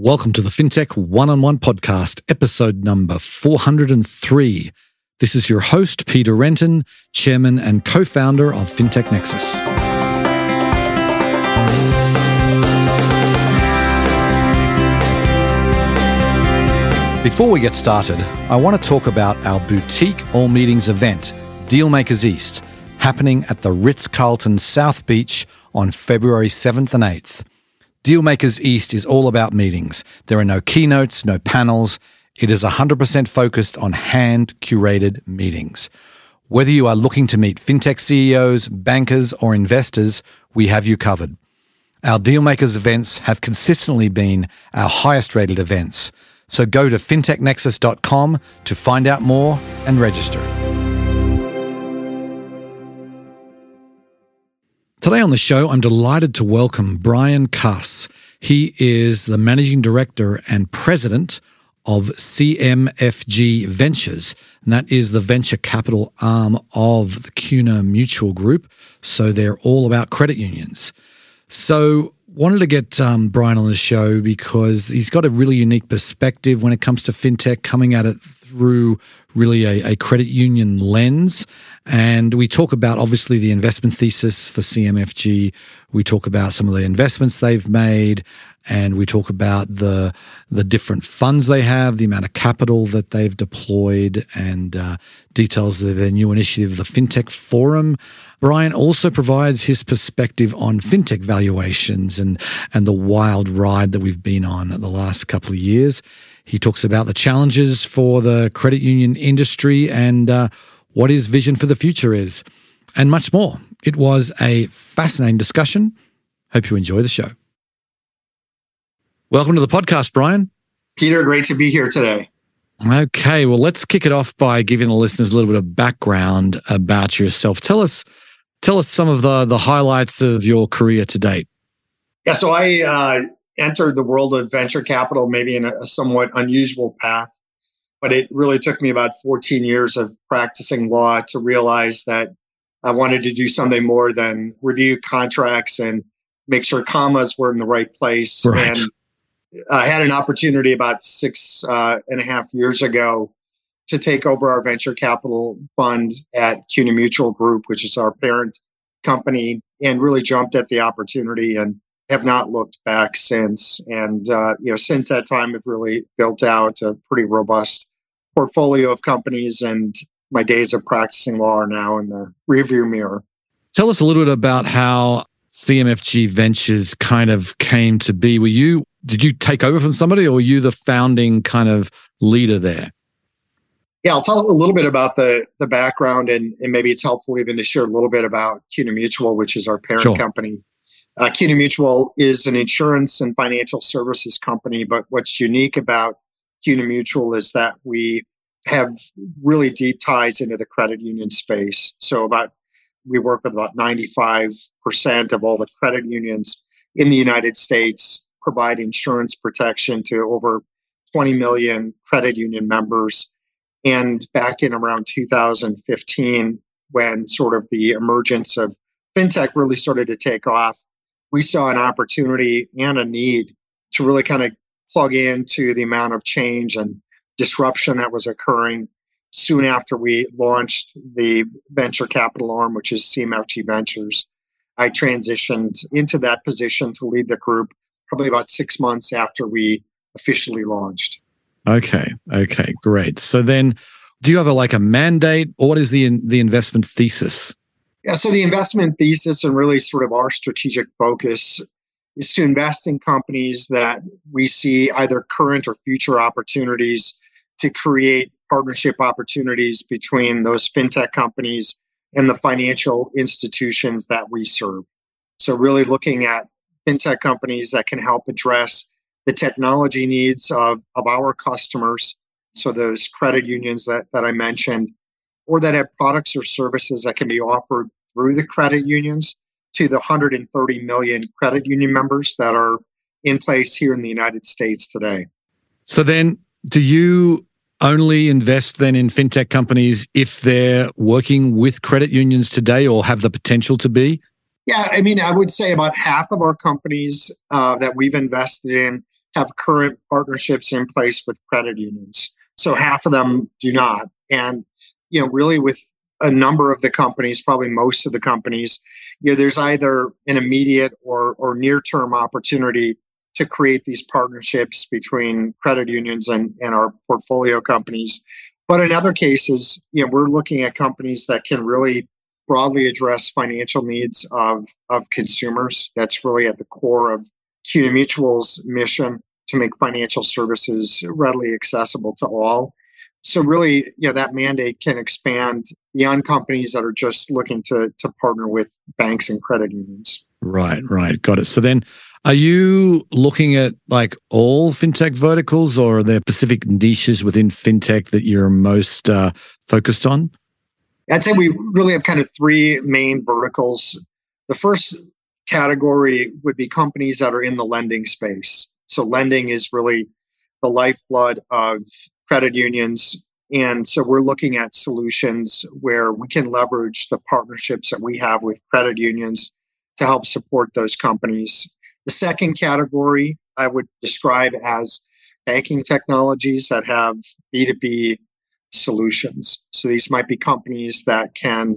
Welcome to the FinTech One on One podcast, episode number 403. This is your host, Peter Renton, chairman and co founder of FinTech Nexus. Before we get started, I want to talk about our boutique all meetings event, Dealmakers East, happening at the Ritz Carlton South Beach on February 7th and 8th. Dealmakers East is all about meetings. There are no keynotes, no panels. It is 100% focused on hand curated meetings. Whether you are looking to meet fintech CEOs, bankers, or investors, we have you covered. Our Dealmakers events have consistently been our highest rated events. So go to fintechnexus.com to find out more and register. Today on the show, I'm delighted to welcome Brian Kuss. He is the managing director and president of CMFG Ventures, and that is the venture capital arm of the CUNA Mutual Group. So they're all about credit unions. So wanted to get um, Brian on the show because he's got a really unique perspective when it comes to fintech, coming at it through really a, a, credit union lens. And we talk about obviously the investment thesis for CMFG. We talk about some of the investments they've made, and we talk about the the different funds they have, the amount of capital that they've deployed, and uh, details of their new initiative, the FinTech Forum. Brian also provides his perspective on fintech valuations and and the wild ride that we've been on the last couple of years. He talks about the challenges for the credit union industry and uh, what his vision for the future is, and much more. It was a fascinating discussion. Hope you enjoy the show. Welcome to the podcast, Brian. Peter, great to be here today. Okay, well, let's kick it off by giving the listeners a little bit of background about yourself. Tell us, tell us some of the the highlights of your career to date. Yeah, so I uh, entered the world of venture capital maybe in a, somewhat unusual path, but it really took me about 14 years of practicing law to realize that I wanted to do something more than review contracts and make sure commas were in the right place. Right. And I had an opportunity about six uh, and a half years ago to take over our venture capital fund at CUNA Mutual Group, which is our parent company, and really jumped at the opportunity and have not looked back since. And uh, you know, since that time, I've really built out a pretty robust portfolio of companies, and my days of practicing law are now in the rearview mirror. Tell us a little bit about how CMFG Ventures kind of came to be. Were you did you take over from somebody, or were you the founding kind of leader there? Yeah, I'll tell a little bit about the the background, and, and maybe it's helpful even to share a little bit about CUNA Mutual, which is our parent Sure. company. Uh, CUNA Mutual is an insurance and financial services company, but what's unique about CUNA Mutual is that we have really deep ties into the credit union space. So about we work with about 95% of all the credit unions in the United States, provide insurance protection to over 20 million credit union members. And back in around 2015, when sort of the emergence of fintech really started to take off, we saw an opportunity and a need to really kind of plug into the amount of change and disruption that was occurring soon after we launched the venture capital arm, which is CMFG Ventures. I transitioned into that position to lead the group probably about six months after we officially launched. Okay, okay, great. So then, do you have a like a mandate, or what is the the investment thesis? Yeah, so the investment thesis and really sort of our strategic focus is to invest in companies that we see either current or future opportunities to create partnership opportunities between those fintech companies and the financial institutions that we serve. So, really looking at fintech companies that can help address the technology needs of, of our customers. So, those credit unions that, that I mentioned, or that have products or services that can be offered through the credit unions to the 130 million credit union members that are in place here in the United States today. So then, do you only invest then in fintech companies if they're working with credit unions today or have the potential to be? Yeah, I mean, I would say about half of our companies uh, that we've invested in have current partnerships in place with credit unions. So half of them do not. And, you know, really with a number of the companies, probably most of the companies, you know, there's either an immediate or, or near term opportunity to create these partnerships between credit unions and, and our portfolio companies. But in other cases, you know, we're looking at companies that can really broadly address financial needs of, of consumers. That's really at the core of CUNA Mutual's mission to make financial services readily accessible to all. So really, you know, that mandate can expand beyond companies that are just looking to to partner with banks and credit unions. Right, right. Got it. So then are you looking at like all fintech verticals or are there specific niches within fintech that you're most uh, focused on? I'd say we really have kind of three main verticals. The first category would be companies that are in the lending space. So lending is really the lifeblood of credit unions. And so we're looking at solutions where we can leverage the partnerships that we have with credit unions to help support those companies. The second category I would describe as banking technologies that have B2B solutions. So these might be companies that can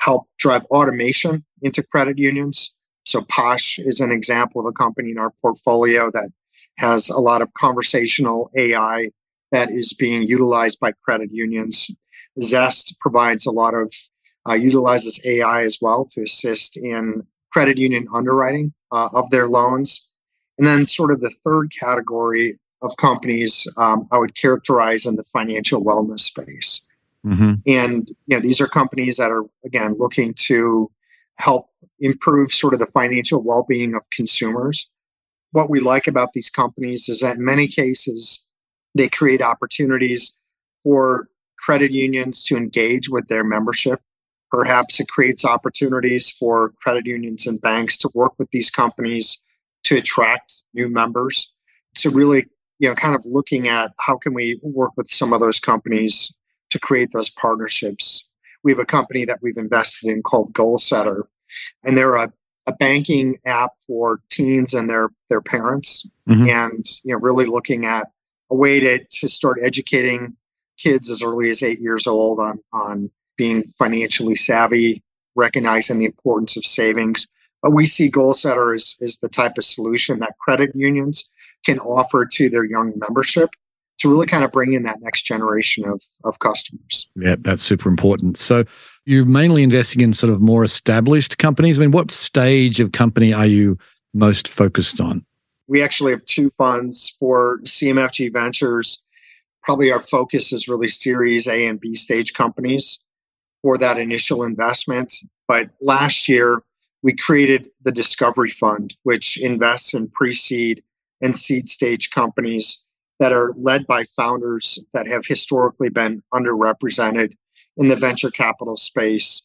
help drive automation into credit unions. So Posh is an example of a company in our portfolio that has a lot of conversational AI that is being utilized by credit unions. Zest provides a lot of uh, utilizes AI as well to assist in credit union underwriting uh, of their loans. And then, sort of the third category of companies um, I would characterize in the financial wellness space. Mm-hmm. And you know, these are companies that are again looking to help improve sort of the financial well-being of consumers. What we like about these companies is that in many cases they create opportunities for credit unions to engage with their membership. Perhaps it creates opportunities for credit unions and banks to work with these companies to attract new members. To really you know, kind of looking at how can we work with some of those companies to create those partnerships. We have a company that we've invested in called Goalsetter, and they're a, a banking app for teens and their their parents, mm-hmm. and you know, really looking at a way to to start educating kids as early as eight years old on on being financially savvy, recognizing the importance of savings. But we see Goalsetter as, as the type of solution that credit unions can offer to their young membership to really kind of bring in that next generation of, of customers. Yeah, that's super important. So you're mainly investing in sort of more established companies. I mean, what stage of company are you most focused on? We actually have two funds for CMFG Ventures. Probably our focus is really Series A and B stage companies for that initial investment. But last year, we created the Discovery Fund, which invests in pre seed and seed stage companies that are led by founders that have historically been underrepresented in the venture capital space.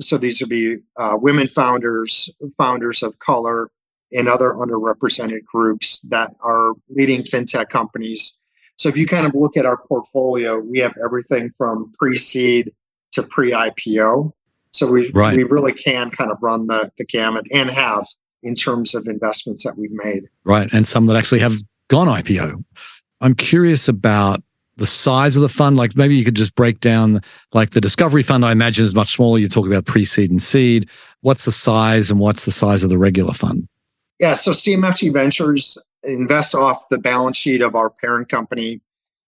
So these would be uh, women founders, founders of color, and other underrepresented groups that are leading fintech companies. So if you kind of look at our portfolio, we have everything from pre-seed to pre-IPO. So we right. we really can kind of run the the gamut and have in terms of investments that we've made. Right. And some that actually have gone IPO. I'm curious about the size of the fund. Like maybe you could just break down like the discovery fund, I imagine is much smaller. You talk about pre seed and seed. What's the size and what's the size of the regular fund? Yeah. So CMFG Ventures invests off the balance sheet of our parent company.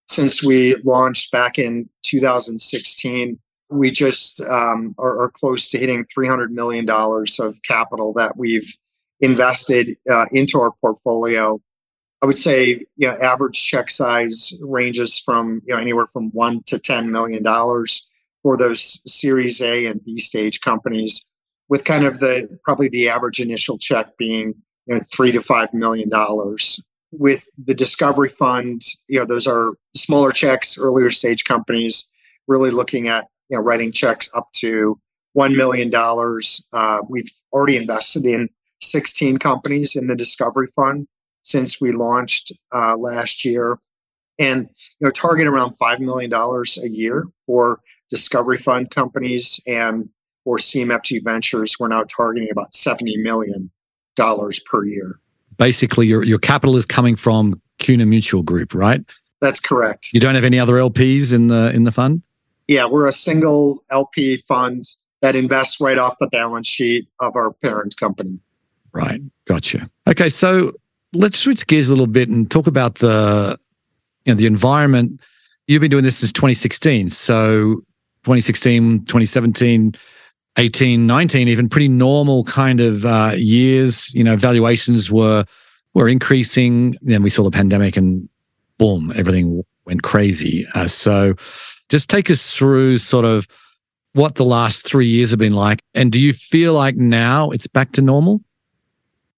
Since we launched back in 2016, we just um, are, are, close to hitting $300 million of capital that we've invested uh, into our portfolio. I would say, you know, average check size ranges from you know anywhere from one to ten million dollars for those Series A and B stage companies, with kind of the probably the average initial check being you know three to five million dollars. With the Discovery Fund, you know, those are smaller checks, earlier stage companies, really looking at you know writing checks up to one million dollars. Uh, we've already invested in 16 companies in the Discovery Fund since we launched uh, last year, and you know target around five million dollars a year for Discovery Fund companies, and for CMFG Ventures, we're now targeting about 70 million dollars per year. Basically, your your capital is coming from CUNA Mutual Group, right? That's correct. You don't have any other LPs in the in the fund? Yeah, we're a single LP fund that invests right off the balance sheet of our parent company. Right. Gotcha. Okay, so let's switch gears a little bit and talk about the you know the environment. You've been doing this since 2016. So 2016, 2017, 18, 19, even pretty normal kind of uh, years. You know, valuations were were increasing. Then we saw the pandemic, and boom, everything went crazy. Uh, so, just take us through sort of what the last three years have been like, and do you feel like now it's back to normal?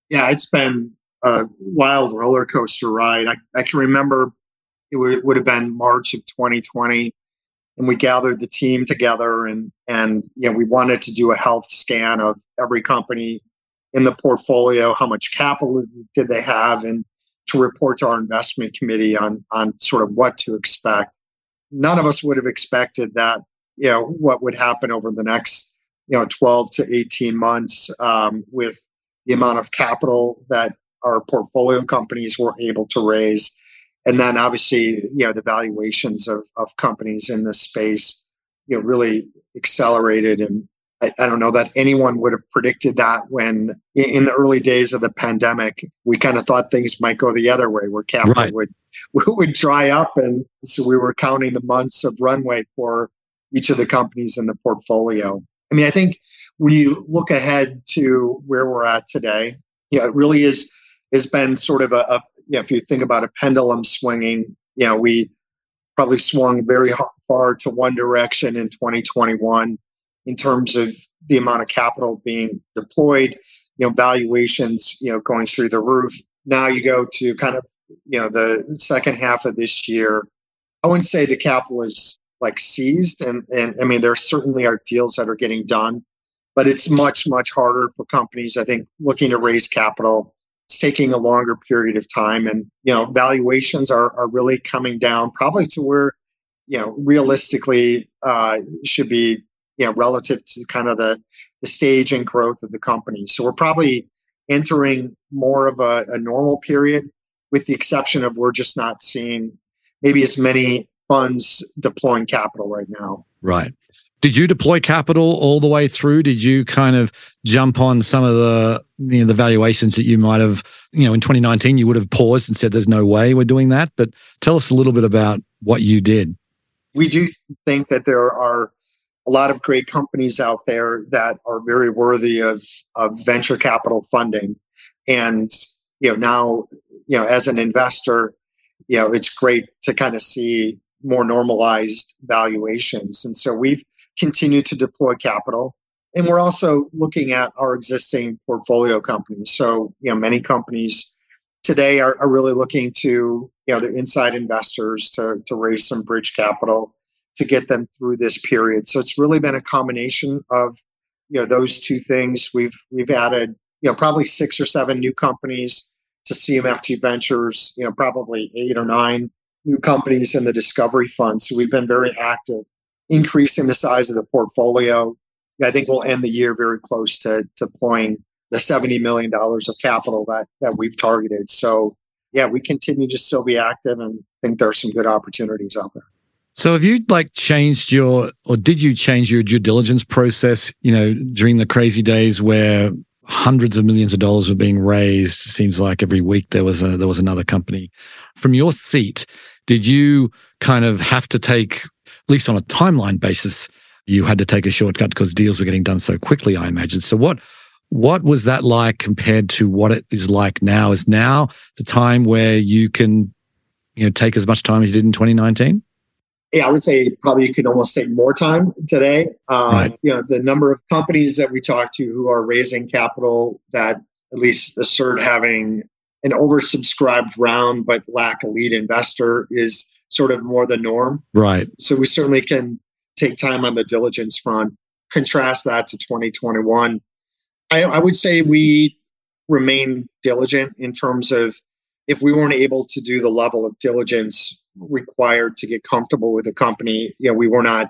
Yeah, it's been a wild roller coaster ride. I, I can remember it would, would have been March of 2020 and we gathered the team together and and you know we wanted to do a health scan of every company in the portfolio how much capital did they have and to report to our investment committee on on sort of what to expect. None of us would have expected that you know what would happen over the next you know 12 to 18 months um, with the amount of capital that our portfolio companies were able to raise and then obviously you know the valuations of, of companies in this space you know really accelerated. And I, I, don't know that anyone would have predicted that when in the early days of the pandemic we kind of thought things might go the other way where capital right. would would dry up. And so we were counting the months of runway for each of the companies in the portfolio. I mean i think when you look ahead to where we're at today yeah it really is has been sort of a, a you know, if you think about a pendulum swinging, you know, we probably swung very far to one direction in 2021 in terms of the amount of capital being deployed, you know, valuations, you know, going through the roof. Now you go to kind of, you know, the second half of this year. I wouldn't say the capital is like seized, and and I mean there certainly are deals that are getting done, but it's much much harder for companies. I think looking to raise capital it's taking a longer period of time. And you know valuations are, are really coming down probably to where you know realistically uh, should be you know relative to kind of the the stage and growth of the company. So we're probably entering more of a, a normal period with the exception of we're just not seeing maybe as many funds deploying capital right now. Right did you deploy capital all the way through? Did you kind of jump on some of the you know, the valuations that you might have, you know, in 2019 you would have paused and said, "There's no way we're doing that." But tell us a little bit about what you did. We do think that there are a lot of great companies out there that are very worthy of, of venture capital funding, and you know now, you know, as an investor, you know, it's great to kind of see more normalized valuations, and so we've continue to deploy capital. And we're also looking at our existing portfolio companies. So, you know, many companies today are, are really looking to, you know, the inside investors to, to raise some bridge capital to get them through this period. So it's really been a combination of, you know, those two things. We've we've added, you know, probably six or seven new companies to CMFG Ventures, you know, probably eight or nine new companies in the Discovery Fund. So we've been very active increasing the size of the portfolio. I think we'll end the year very close to deploying the $70 million of capital that, that we've targeted. So, yeah, we continue to still be active and think there are some good opportunities out there. So have you like changed your or did you change your due diligence process, you know, during the crazy days where hundreds of millions of dollars were being raised, seems like every week there was a there was another company. From your seat, did you kind of have to take at least on a timeline basis, you had to take a shortcut because deals were getting done so quickly, I imagine. So what what was that like compared to what it is like now? Is now the time where you can, you know, take as much time as you did in 2019? Yeah, I would say probably you could almost take more time today. Um, right. You know, the number of companies that we talk to who are raising capital that at least assert having an oversubscribed round but lack a lead investor is sort of more the norm. Right. So we certainly can take time on the diligence front. Contrast that to 2021. I, I would say we remain diligent in terms of if we weren't able to do the level of diligence required to get comfortable with a company, you know, we were not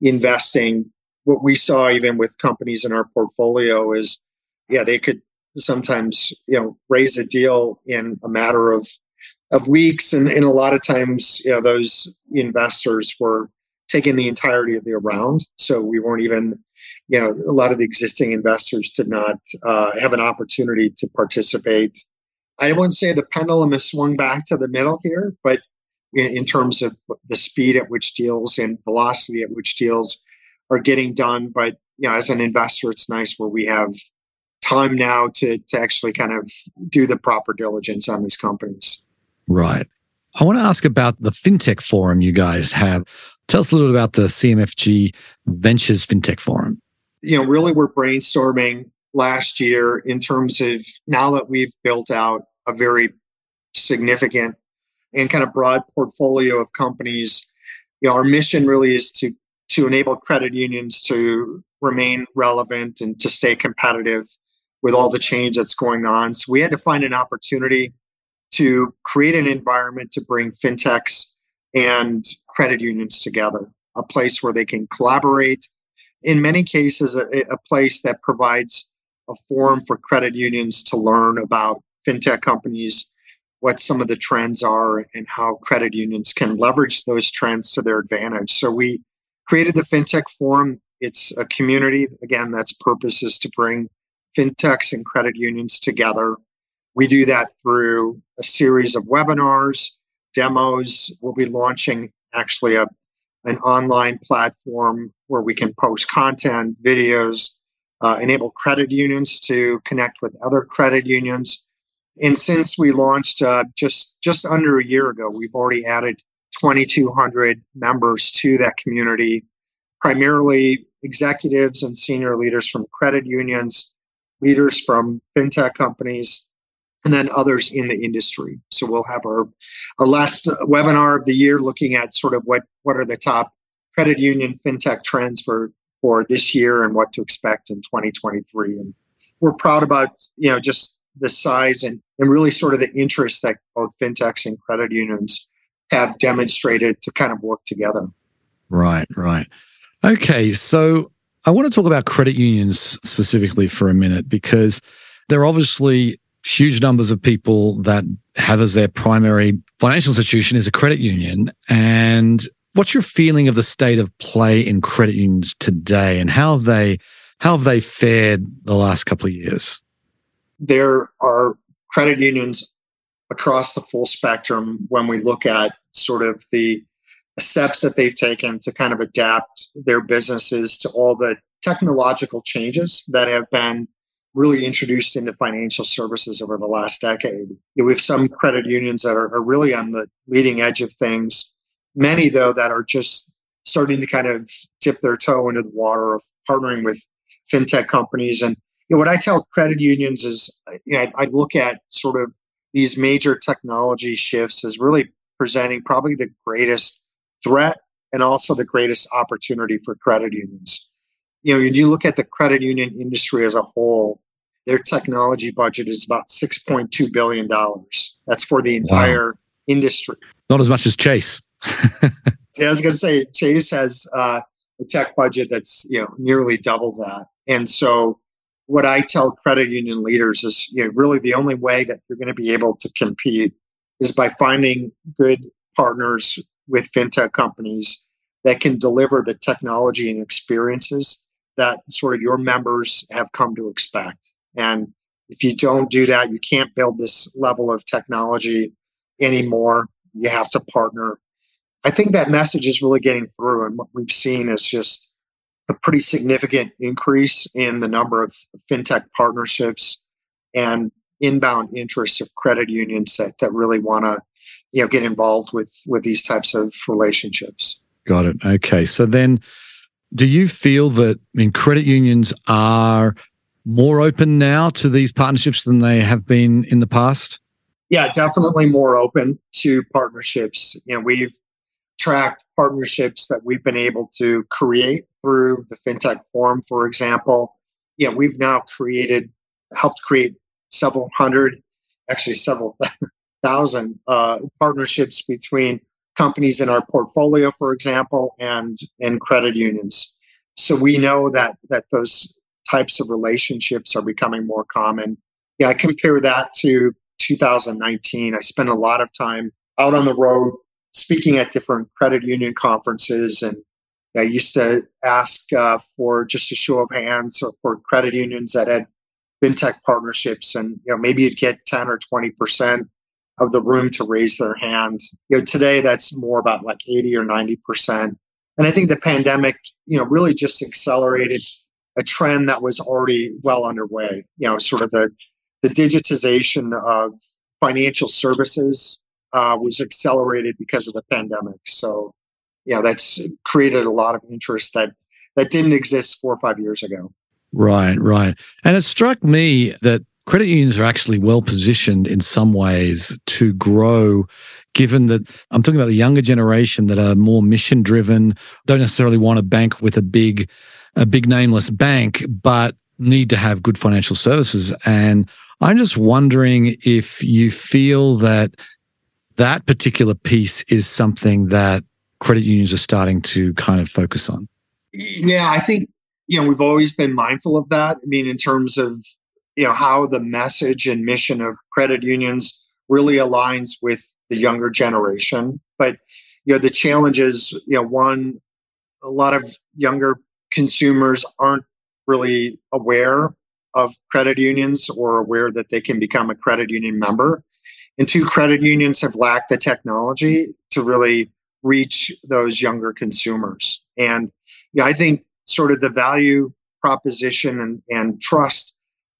investing. What we saw even with companies in our portfolio is, yeah, they could sometimes, you know, raise a deal in a matter of of weeks, and, and a lot of times, you know, those investors were taking the entirety of the round, so we weren't even, you know, a lot of the existing investors did not uh, have an opportunity to participate. I wouldn't say the pendulum has swung back to the middle here, but in, in terms of the speed at which deals and velocity at which deals are getting done. But you know, as an investor, it's nice where we have time now to to actually kind of do the proper diligence on these companies. Right. I want to ask about the fintech forum you guys have. Tell us a little bit about the CMFG Ventures Fintech Forum. You know, really, we're brainstorming last year in terms of now that we've built out a very significant and kind of broad portfolio of companies. You know, our mission really is to to enable credit unions to remain relevant and to stay competitive with all the change that's going on. So we had to find an opportunity to create an environment to bring fintechs and credit unions together, a place where they can collaborate. In many cases, a, a place that provides a forum for credit unions to learn about fintech companies, what some of the trends are, and how credit unions can leverage those trends to their advantage. So we created the FinTech Forum. It's a community, again, that's purpose is to bring fintechs and credit unions together. We do that through a series of webinars, demos. We'll be launching actually a, an online platform where we can post content, videos, uh, enable credit unions to connect with other credit unions. And since we launched uh, just just under a year ago, we've already added 2,200 members to that community, primarily executives and senior leaders from credit unions, leaders from fintech companies, and then others in the industry. So we'll have our, our last webinar of the year looking at sort of what, what are the top credit union fintech trends for for this year and what to expect in 2023. And we're proud about, you know, just the size and, and really sort of the interest that both fintechs and credit unions have demonstrated to kind of work together. Right, right. Okay, so I want to talk about credit unions specifically for a minute because they're obviously huge numbers of people that have as their primary financial institution is a credit union and What's your feeling of the state of play in credit unions today, and how have they how have they fared the last couple of years? There are credit unions across the full spectrum when we look at sort of the steps that they've taken to kind of adapt their businesses to all the technological changes that have been really introduced into financial services over the last decade. We have some credit unions that are, are really on the leading edge of things Many, though, that are just starting to kind of dip their toe into the water of partnering with fintech companies. And you know, what I tell credit unions is, uh, you know, I, I look at sort of these major technology shifts as really presenting probably the greatest threat and also the greatest opportunity for credit unions. You know, when you look at the credit union industry as a whole, their technology budget is about $6.2 billion. That's for the entire wow. industry. Not as much as Chase. yeah, I was going to say Chase has uh, a tech budget that's you know nearly double that, and so what I tell credit union leaders is you know really the only way that you're going to be able to compete is by finding good partners with fintech companies that can deliver the technology and experiences that sort of your members have come to expect. And if you don't do that, you can't build this level of technology anymore. You have to partner I think that message is really getting through, and what we've seen is just a pretty significant increase in the number of fintech partnerships and inbound interest of credit unions that, that really want to you know get involved with with these types of relationships got it okay so then do you feel that I mean credit unions are more open now to these partnerships than they have been in the past yeah definitely more open to partnerships you know we've tracked partnerships that we've been able to create through the FinTech Forum, for example. Yeah, we've now created, helped create several hundred, actually several thousand uh, partnerships between companies in our portfolio, for example, and and credit unions. So we know that that those types of relationships are becoming more common. Yeah, I compare that to 2019, I spent a lot of time out on the road speaking at different credit union conferences. And I used to ask uh, for just a show of hands or for credit unions that had fintech partnerships. And you know, maybe you'd get 10 or 20% of the room to raise their hand. You know, today that's more about like 80 or 90%. And I think the pandemic, you know, really just accelerated a trend that was already well underway. You know, sort of the the digitization of financial services uh, was accelerated because of the pandemic. So, yeah, that's created a lot of interest that that didn't exist four or five years ago. Right, right. And it struck me that credit unions are actually well positioned in some ways to grow given that I'm talking about the younger generation that are more mission driven, don't necessarily want to bank with a big a big nameless bank, but need to have good financial services. And I'm just wondering if you feel that that particular piece is something that credit unions are starting to kind of focus on. Yeah, I think you know we've always been mindful of that. I mean, in terms of you know how the message and mission of credit unions really aligns with the younger generation. But you know the challenge is you know one a lot of younger consumers aren't really aware of credit unions or aware that they can become a credit union member. And two, credit unions have lacked the technology to really reach those younger consumers. And yeah, I think sort of the value proposition and, and trust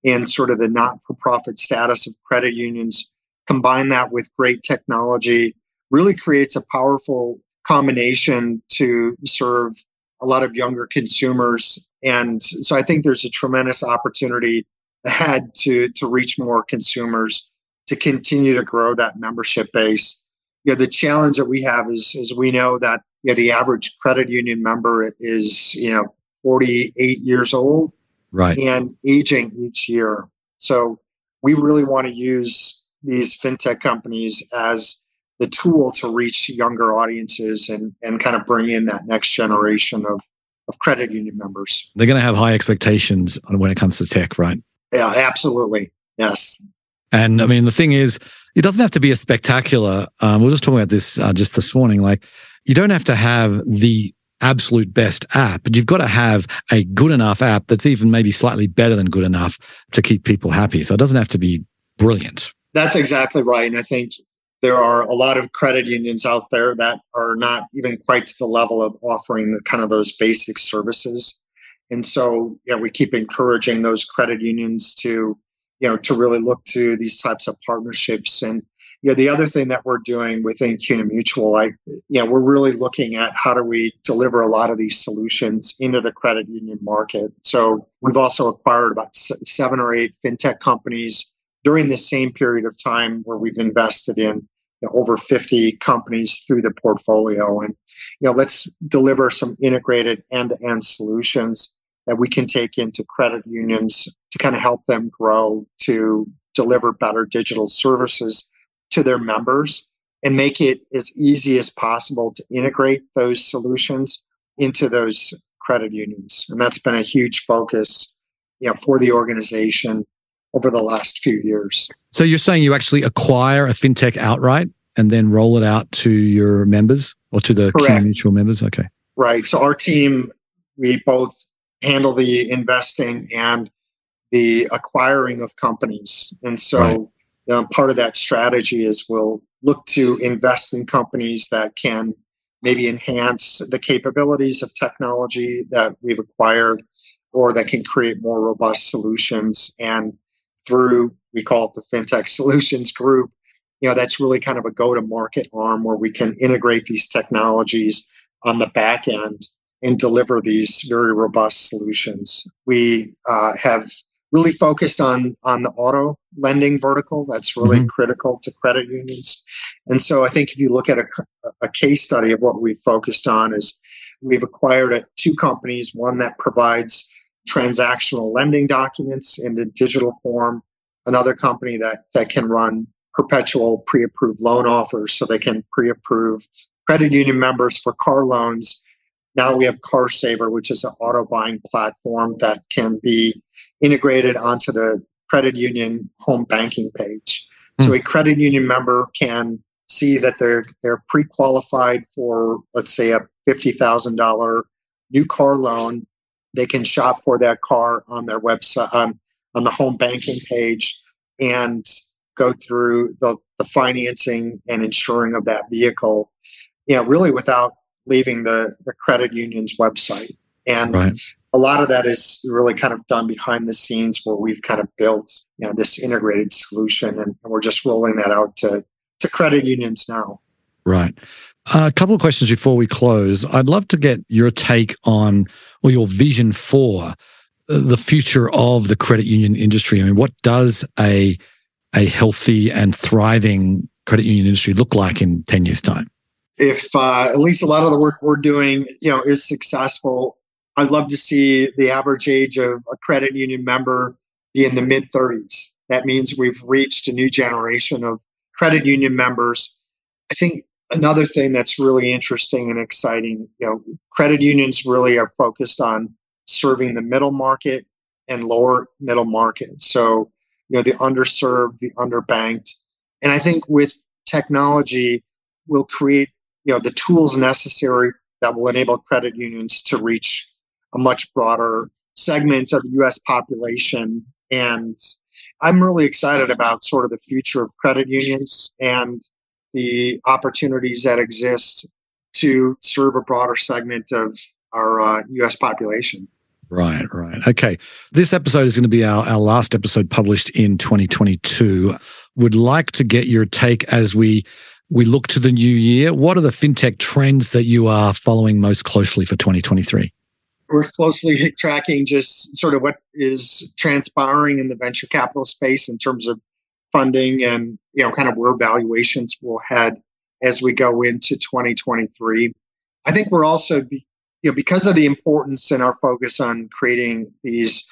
in sort of the not for profit status of credit unions, combine that with great technology, really creates a powerful combination to serve a lot of younger consumers. And so I think there's a tremendous opportunity ahead to, to reach more consumers to continue to grow that membership base. You know, the challenge that we have is, is we know that you know, the average credit union member is, you know, 48 years old right. and aging each year. So we really want to use these fintech companies as the tool to reach younger audiences and, and kind of bring in that next generation of, of credit union members. They're going to have high expectations when it comes to tech, right? Yeah, absolutely. Yes. And I mean, the thing is, it doesn't have to be a spectacular. Um, we are just talking about this uh, just this morning. Like, you don't have to have the absolute best app, but you've got to have a good enough app that's even maybe slightly better than good enough to keep people happy. So it doesn't have to be brilliant. That's exactly right. And I think there are a lot of credit unions out there that are not even quite to the level of offering the kind of those basic services. And so, know, we keep encouraging those credit unions to, you know, to really look to these types of partnerships. And, you know, the other thing that we're doing within CUNA Mutual, like, you know, we're really looking at how do we deliver a lot of these solutions into the credit union market. So we've also acquired about seven or eight fintech companies during the same period of time where we've invested in you know, over 50 companies through the portfolio. And you know, let's deliver some integrated end-to-end solutions that we can take into credit unions to kind of help them grow to deliver better digital services to their members and make it as easy as possible to integrate those solutions into those credit unions. And that's been a huge focus you know, for the organization over the last few years. So you're saying you actually acquire a fintech outright and then roll it out to your members or to the mutual members? Okay. Right. So our team, we both handle the investing and the acquiring of companies. And so right. Um, part of that strategy is we'll look to invest in companies that can maybe enhance the capabilities of technology that we've acquired or that can create more robust solutions. And through, we call it the FinTech Solutions Group, you know, that's really kind of a go to market arm where we can integrate these technologies on the back end and deliver these very robust solutions. We uh, have really focused on on the auto lending vertical. That's really mm-hmm. critical to credit unions. And so I think if you look at a, a case study of what we've focused on is we've acquired a, two companies, one that provides transactional lending documents in a digital form, another company that that can run perpetual pre-approved loan offers so they can pre-approve credit union members for car loans. Now we have CarSaver, which is an auto buying platform that can be integrated onto the credit union home banking page. Mm. So a credit union member can see that they're they're pre-qualified for let's say a $50,000 new car loan. They can shop for that car on their website on, on the home banking page and go through the, the financing and insuring of that vehicle, you know, really without leaving the, the credit union's website. And right. A lot of that is really kind of done behind the scenes where we've kind of built you know, this integrated solution and, we're just rolling that out to, to credit unions now. Right. Uh, a couple of questions before we close. I'd love to get your take on or your vision for uh, the future of the credit union industry. I mean, what does a a healthy and thriving credit union industry look like in 10 years time? If uh, at least a lot of the work we're doing, you know, is successful, I'd love to see the average age of a credit union member be in the mid 30s. That means we've reached a new generation of credit union members. I think another thing that's really interesting and exciting, you know, credit unions really are focused on serving the middle market and lower middle market. So, you know, the underserved, the underbanked. And I think with technology, we'll create, you know, the tools necessary that will enable credit unions to reach a much broader segment of the US population. And I'm really excited about sort of the future of credit unions and the opportunities that exist to serve a broader segment of our uh, US population. Right, right. Okay. This episode is going to be our, our last episode published in 2022. Would like to get your take as we we look to the new year. What are the fintech trends that you are following most closely for 2023? We're closely tracking just sort of what is transpiring in the venture capital space in terms of funding and you know kind of where valuations will head as we go into 2023. I think we're also be, you know because of the importance and our focus on creating these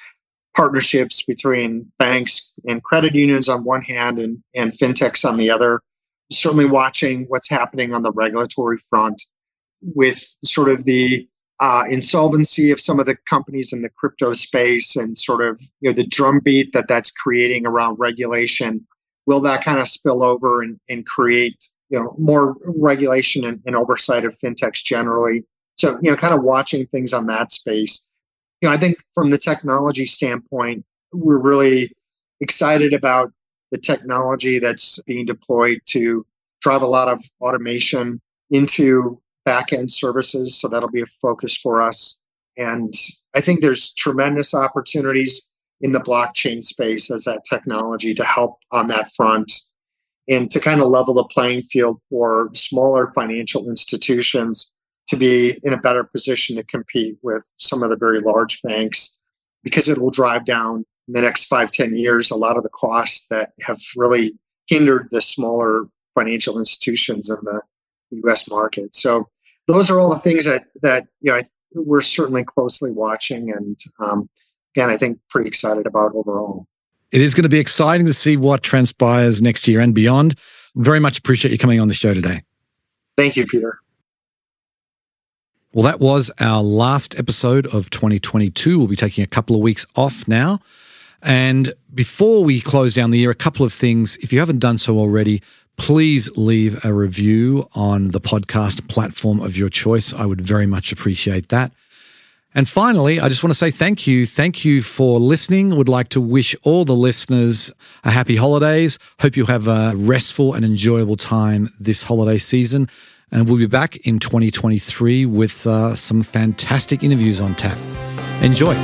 partnerships between banks and credit unions on one hand and, and fintechs on the other. Certainly watching what's happening on the regulatory front with sort of the uh, insolvency of some of the companies in the crypto space and sort of you know the drumbeat that that's creating around regulation. Will that kind of spill over and, and create you know more regulation and, and oversight of fintechs generally? So you know kind of watching things on that space. You know i think from the technology standpoint we're really excited about the technology that's being deployed to drive a lot of automation into back-end services so that'll be a focus for us. And i think there's tremendous opportunities in the blockchain space as that technology to help on that front and to kind of level the playing field for smaller financial institutions to be in a better position to compete with some of the very large banks because it will drive down in the next five ten years a lot of the costs that have really hindered the smaller financial institutions and the us market so those are all the things that that you know we're certainly closely watching and um, again, I think pretty excited about overall. It is going to be exciting to see what transpires next year and beyond. Very much appreciate you coming on the show today. Thank you, Peter. Well, that was our last episode of 2022. We'll be taking a couple of weeks off now. And before we close down the year, a couple of things. If you haven't done so already, please leave a review on the podcast platform of your choice. I would very much appreciate that. And finally, I just want to say thank you. Thank you for listening. Would like to wish all the listeners a happy holidays. Hope you have a restful and enjoyable time this holiday season. And we'll be back in 2023 with uh, some fantastic interviews on tap. Enjoy.